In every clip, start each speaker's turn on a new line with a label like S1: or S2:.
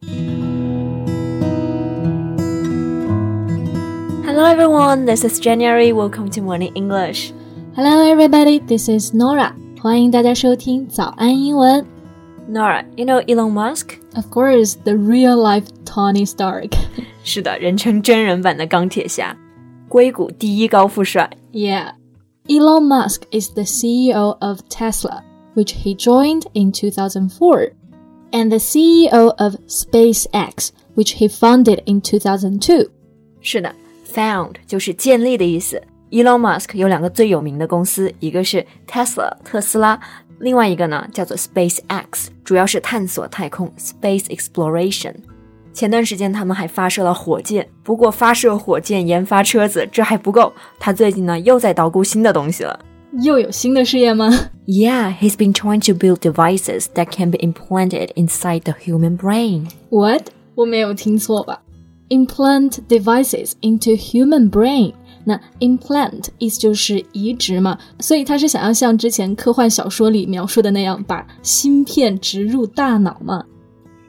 S1: Hello everyone, this is January. Welcome to Morning English.
S2: Hello everybody, this is Norah. 欢迎大家收听早安英文。
S1: Norah, you know Elon Musk?
S2: Of course, the real life Tony Stark.
S1: 是的，人称真人版的钢铁侠，硅谷第一高富帅。
S2: Yeah, Elon Musk is the CEO of Tesla, which he joined in 2004. And the CEO of SpaceX, which he founded in 2002.
S1: 是的，found 就是建立的意思。Elon Musk 有两个最有名的公司，一个是 Tesla 特斯拉，另外一个呢叫做 SpaceX，主要是探索太空 space exploration。前段时间他们还发射了火箭，不过发射火箭、研发车子这还不够，他最近呢又在捣鼓新的东西了。
S2: 又有新的事业吗？
S1: Yeah, he's been trying to build devices that can be implanted inside the human brain.
S2: What? 我没有听错吧？Implant devices into human brain。那 implant 意思就是移植嘛，所以他是想要像之前科幻小说里描述的那样，把芯片植入大脑嘛？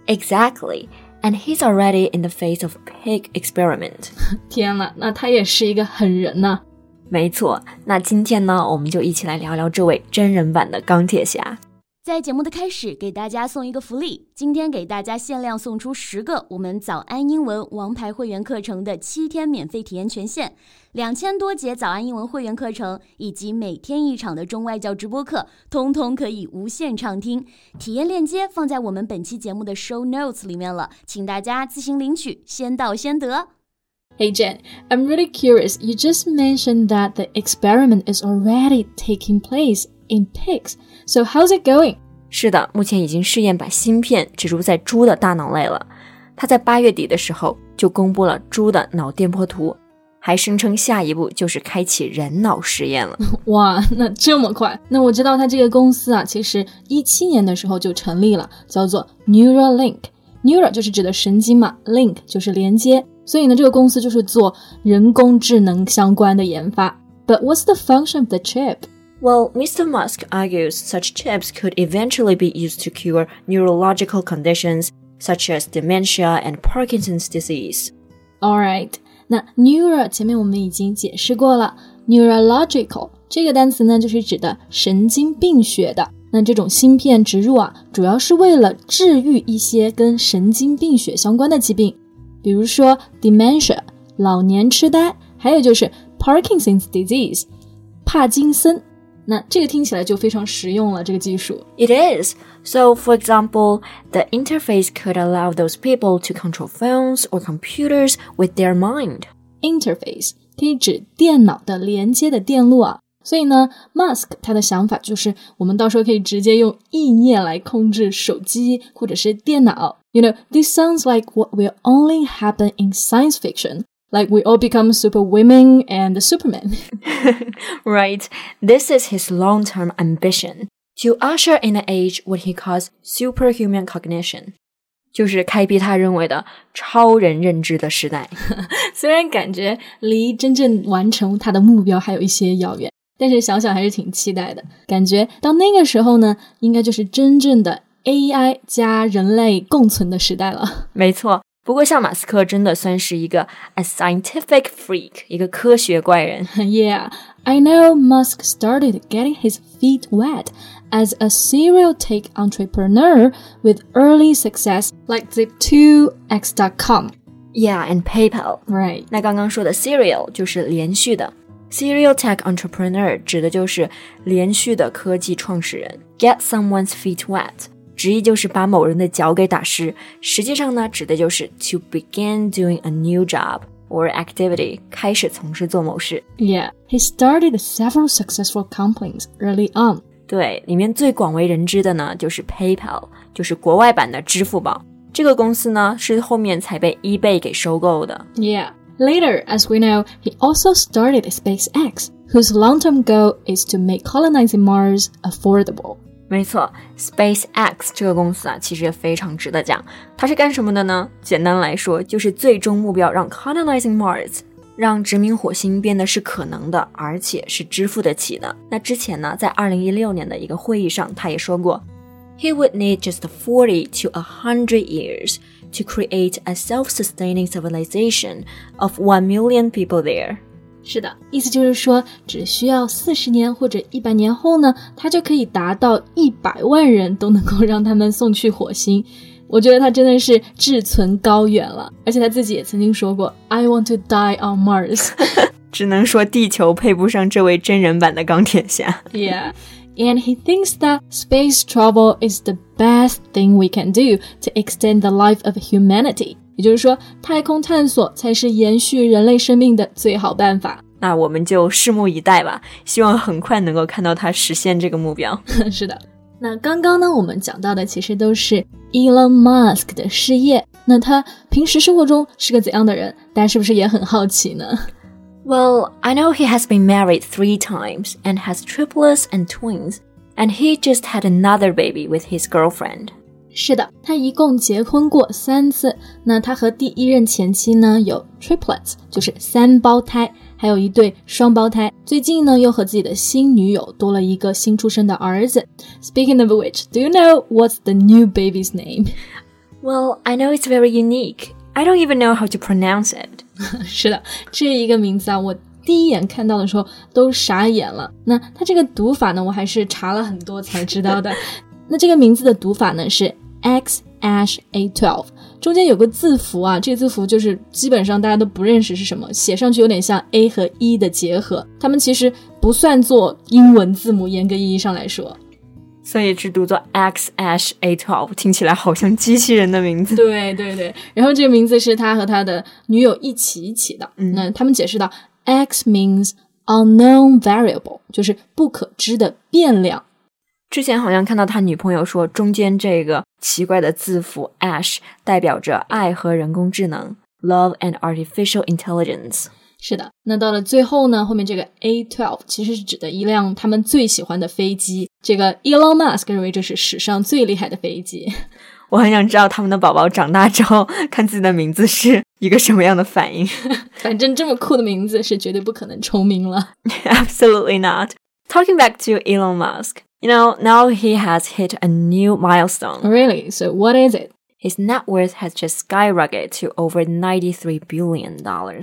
S1: Exactly. And he's already in the phase of pig experiment.
S2: 天呐，那他也是一个狠人呐！
S1: 没错，那今天呢，我们就一起来聊聊这位真人版的钢铁侠。
S3: 在节目的开始，给大家送一个福利，今天给大家限量送出十个我们早安英文王牌会员课程的七天免费体验权限，两千多节早安英文会员课程以及每天一场的中外教直播课，通通可以无限畅听。体验链接放在我们本期节目的 show notes 里面了，请大家自行领取，先到先得。
S2: Hey Jen, I'm really curious. You just mentioned that the experiment is already taking place in pigs. So how's it going?
S1: 是的，目前已经试验把芯片植入在猪的大脑内了。他在八月底的时候就公布了猪的脑电波图，还声称下一步就是开启人脑实验了。
S2: 哇，那这么快？那我知道他这个公司啊，其实一七年的时候就成立了，叫做 Neuralink。Neural 就是指的神经嘛，Link 就是连接，所以呢，这个公司就是做人工智能相关的研发。But what's the function of the chip?
S1: Well, Mr. Musk argues such chips could eventually be used to cure neurological conditions such as dementia and Parkinson's disease.
S2: All right，那 neural 前面我们已经解释过了，neurological 这个单词呢，就是指的神经病学的。那这种芯片植入啊，主要是为了治愈一些跟神经病学相关的疾病， 比如说 dementia 老年痴呆，还有就是 Parkinson's disease 帕金森。那这个听起来就非常实用了，这个技术。
S1: It is. So, for example, the interface could allow those people to control phones or computers with their mind.
S2: interface 可以指电脑的连接的电路啊。 所以呢，Musk 他的想法就是，我们到时候可以直接用意念来控制手机或者是电脑。You know, this sounds like what will only happen in science fiction. Like we all become super women and Superman.
S1: Right. This is his long term ambition to usher in an age what he calls superhuman cognition. 就是开辟他认为的超人认知的时代。
S2: 虽然感觉离真正完成他的目标还有一些遥远， 但是想想还是挺期待的，感觉到那个时候呢，应该就是真正的 AI 加人类共存的时代了。
S1: 没错，不过像马斯克真的算是一个 a scientific freak，一个科学怪人。
S2: Yeah, I know Musk started getting his feet wet as a serial tech entrepreneur with early success like Zip2 X.com.
S1: Yeah, and PayPal.
S2: Right.
S1: 那刚刚说的 serial 就是连续的。，serial tech entrepreneur 指的就是连续的科技创始人。Get someone's feet wet，直译就是把某人的脚给打湿，实际上呢，指的就是 to begin doing a new job or activity，开始从事做某事。
S2: Yeah, he started several successful companies early on.
S1: 对，里面最广为人知的呢，就是 PayPal，就是国外版的支付宝。这个公司呢，是后面才被 eBay 给收购的。
S2: Yeah. Later, as we know, he also started SpaceX, whose long-term goal is to make colonizing Mars affordable.
S1: 没错，SpaceX 这个公司啊，其实也非常值得讲。它是干什么的呢？简单来说，就是最终目标让 colonizing Mars，让殖民火星变得是可能的，而且是支付得起的。那之前呢，在2016年的一个会议上，他也说过 he would need just 40 to 100 years to create a self-sustaining civilization of 1 million people there.
S2: 是的，意思就是说，只需要四十年或者一百年后呢，他就可以达到一百万人都能够让他们送去火星。我觉得他真的是志存高远了，而且他自己也曾经说过，I want to die on Mars。
S1: 只能说地球配不上这位真人版的钢铁侠。
S2: Yeah. And he thinks that space travel is the best thing we can do to extend the life of humanity. 也就是说，太空探索才是延续人类生命的最好办法。
S1: 那我们就拭目以待吧，希望很快能够看到他实现这个目标。
S2: 是的。那刚刚呢，我们讲到的其实都是 Elon Musk 的事业。那他平时生活中是个怎样的人？大家是不是也很好奇呢
S1: ？Well, I know he has been married three times and has triplets and twins, and he just had another baby with his girlfriend.
S2: 是的，他一共结婚过三次。那他和第一任前妻呢有 triplets，就是三胞胎。还有一对双胞胎。最近呢，又和自己的新女友多了一个新出生的儿子。Speaking of which, do you know what's the new baby's name?
S1: Well, I know it's very unique. I don't even know how to pronounce it.
S2: 是的，这一个名字啊，我第一眼看到的时候都傻眼了。那它这个读法呢，我还是查了很多才知道的。那这个名字的读法呢是 X Ash A twelve。中间有个字符啊，这个字符就是基本上大家都不认识是什么，写上去有点像 A 和 E 的结合，它们其实不算作英文字母，严格意义上来说，
S1: 所以只读作 X Ash A twelve，听起来好像机器人的名字。
S2: 对对对，然后这个名字是他和他的女友一起起的。嗯，那他们解释到，X means unknown variable，就是不可知的变量。
S1: 之前好像看到他女朋友说，中间这个奇怪的字符 ash 代表着爱和人工智能，love and artificial intelligence。
S2: 是的，那到了最后呢，后面这个 A twelve 其实是指的一辆他们最喜欢的飞机。这个 Elon Musk 认为这是史上最厉害的飞机。
S1: 我很想知道他们的宝宝长大之后看自己的名字是一个什么样的反应。
S2: 反正这么酷的名字是绝对不可能重名了。
S1: Absolutely not. Talking back to Elon Musk. You know, now he has hit a new milestone.
S2: Really? So what is it?
S1: His net worth has just skyrocketed to over $93 billion.
S2: Yeah,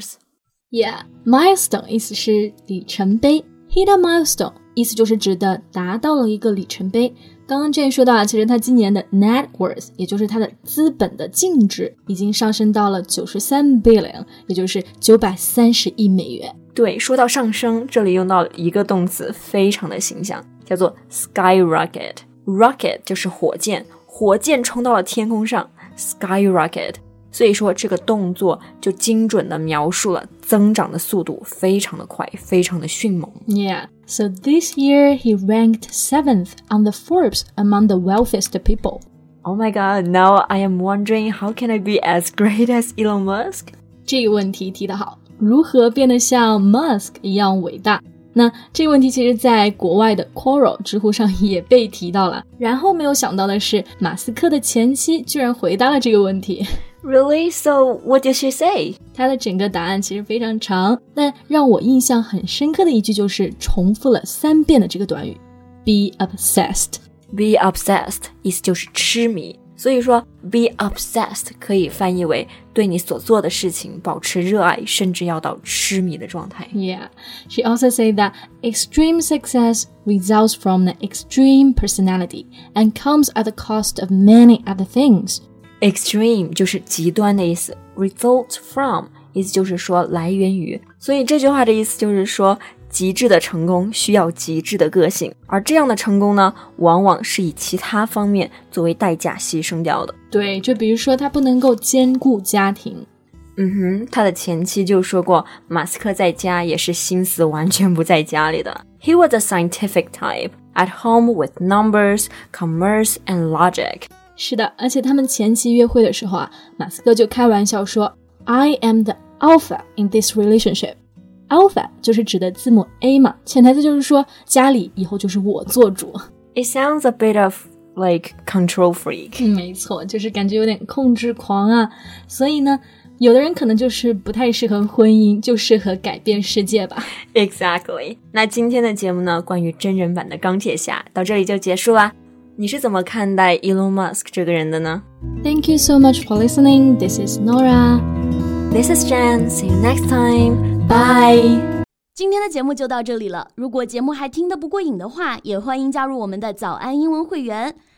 S2: Yeah, milestone 意思是里程碑，hit a milestone 意思就是指的达到了一个里程碑。刚刚 Jane 说到啊，其实他今年的 net worth，也就是他的资本的净值，已经上升到了九十三 billion，也就是九百三十亿美元。
S1: 对，说到上升，这里用到一个动词，非常的形象。叫做 skyrocket。rocket 就是火箭，火箭冲到了天空上，skyrocket。所以说这个动作就精准的描述了增长的速度非常的快，非常的迅猛。
S2: Yeah. So this year he ranked seventh on the Forbes among the wealthiest people.
S1: Oh my god, now I am wondering how can I be as great as Elon Musk?
S2: 这个问题提得好，如何变得像 Musk 一样伟大？那这个问题其实在国外的 Quora 知乎上也被提到了。然后没有想到的是，马斯克的前妻居然回答了这个问题。
S1: Really? So what did she say?
S2: 她的整个答案其实非常长，但让我印象很深刻的一句就是重复了三遍的这个短语：be
S1: obsessed。be obsessed 意思就是痴迷。所以说，be obsessed 可以翻译为对你所做的事情保持热爱，甚至要到痴迷的状态。
S2: Yeah, she also said that extreme success results from an extreme personality and comes at the cost of many other things.
S1: Extreme 就是极端的意思，result from 意思就是说来源于。所以这句话的意思就是说。极致的成功需要极致的个性，而这样的成功呢，往往是以其他方面作为代价牺牲掉的。
S2: 对，就比如说他不能够兼顾家庭。
S1: 嗯哼，他的前妻就说过，马斯克在家也是心思完全不在家里的。He was a scientific type at home with numbers, commerce and logic。
S2: 是的，而且他们前期约会的时候啊，马斯克就开玩笑说，I am the alpha in this relationship。Alpha 就是指的字母 A 嘛，潜台词就是说家里以后就是我做主。
S1: It sounds a bit of like control freak。
S2: 没错，就是感觉有点控制狂啊。所以呢，有的人可能就是不太适合婚姻，就适合改变世界吧。
S1: Exactly。那今天的节目呢，关于真人版的钢铁侠到这里就结束啦。你是怎么看待 Elon Musk
S2: you so much for listening. This is Norah.
S1: This is Jen. See you next time. Bye.
S3: 今天的节目就到这里了。如果节目还听得不过瘾的话，也欢迎加入我们的早安英文会员。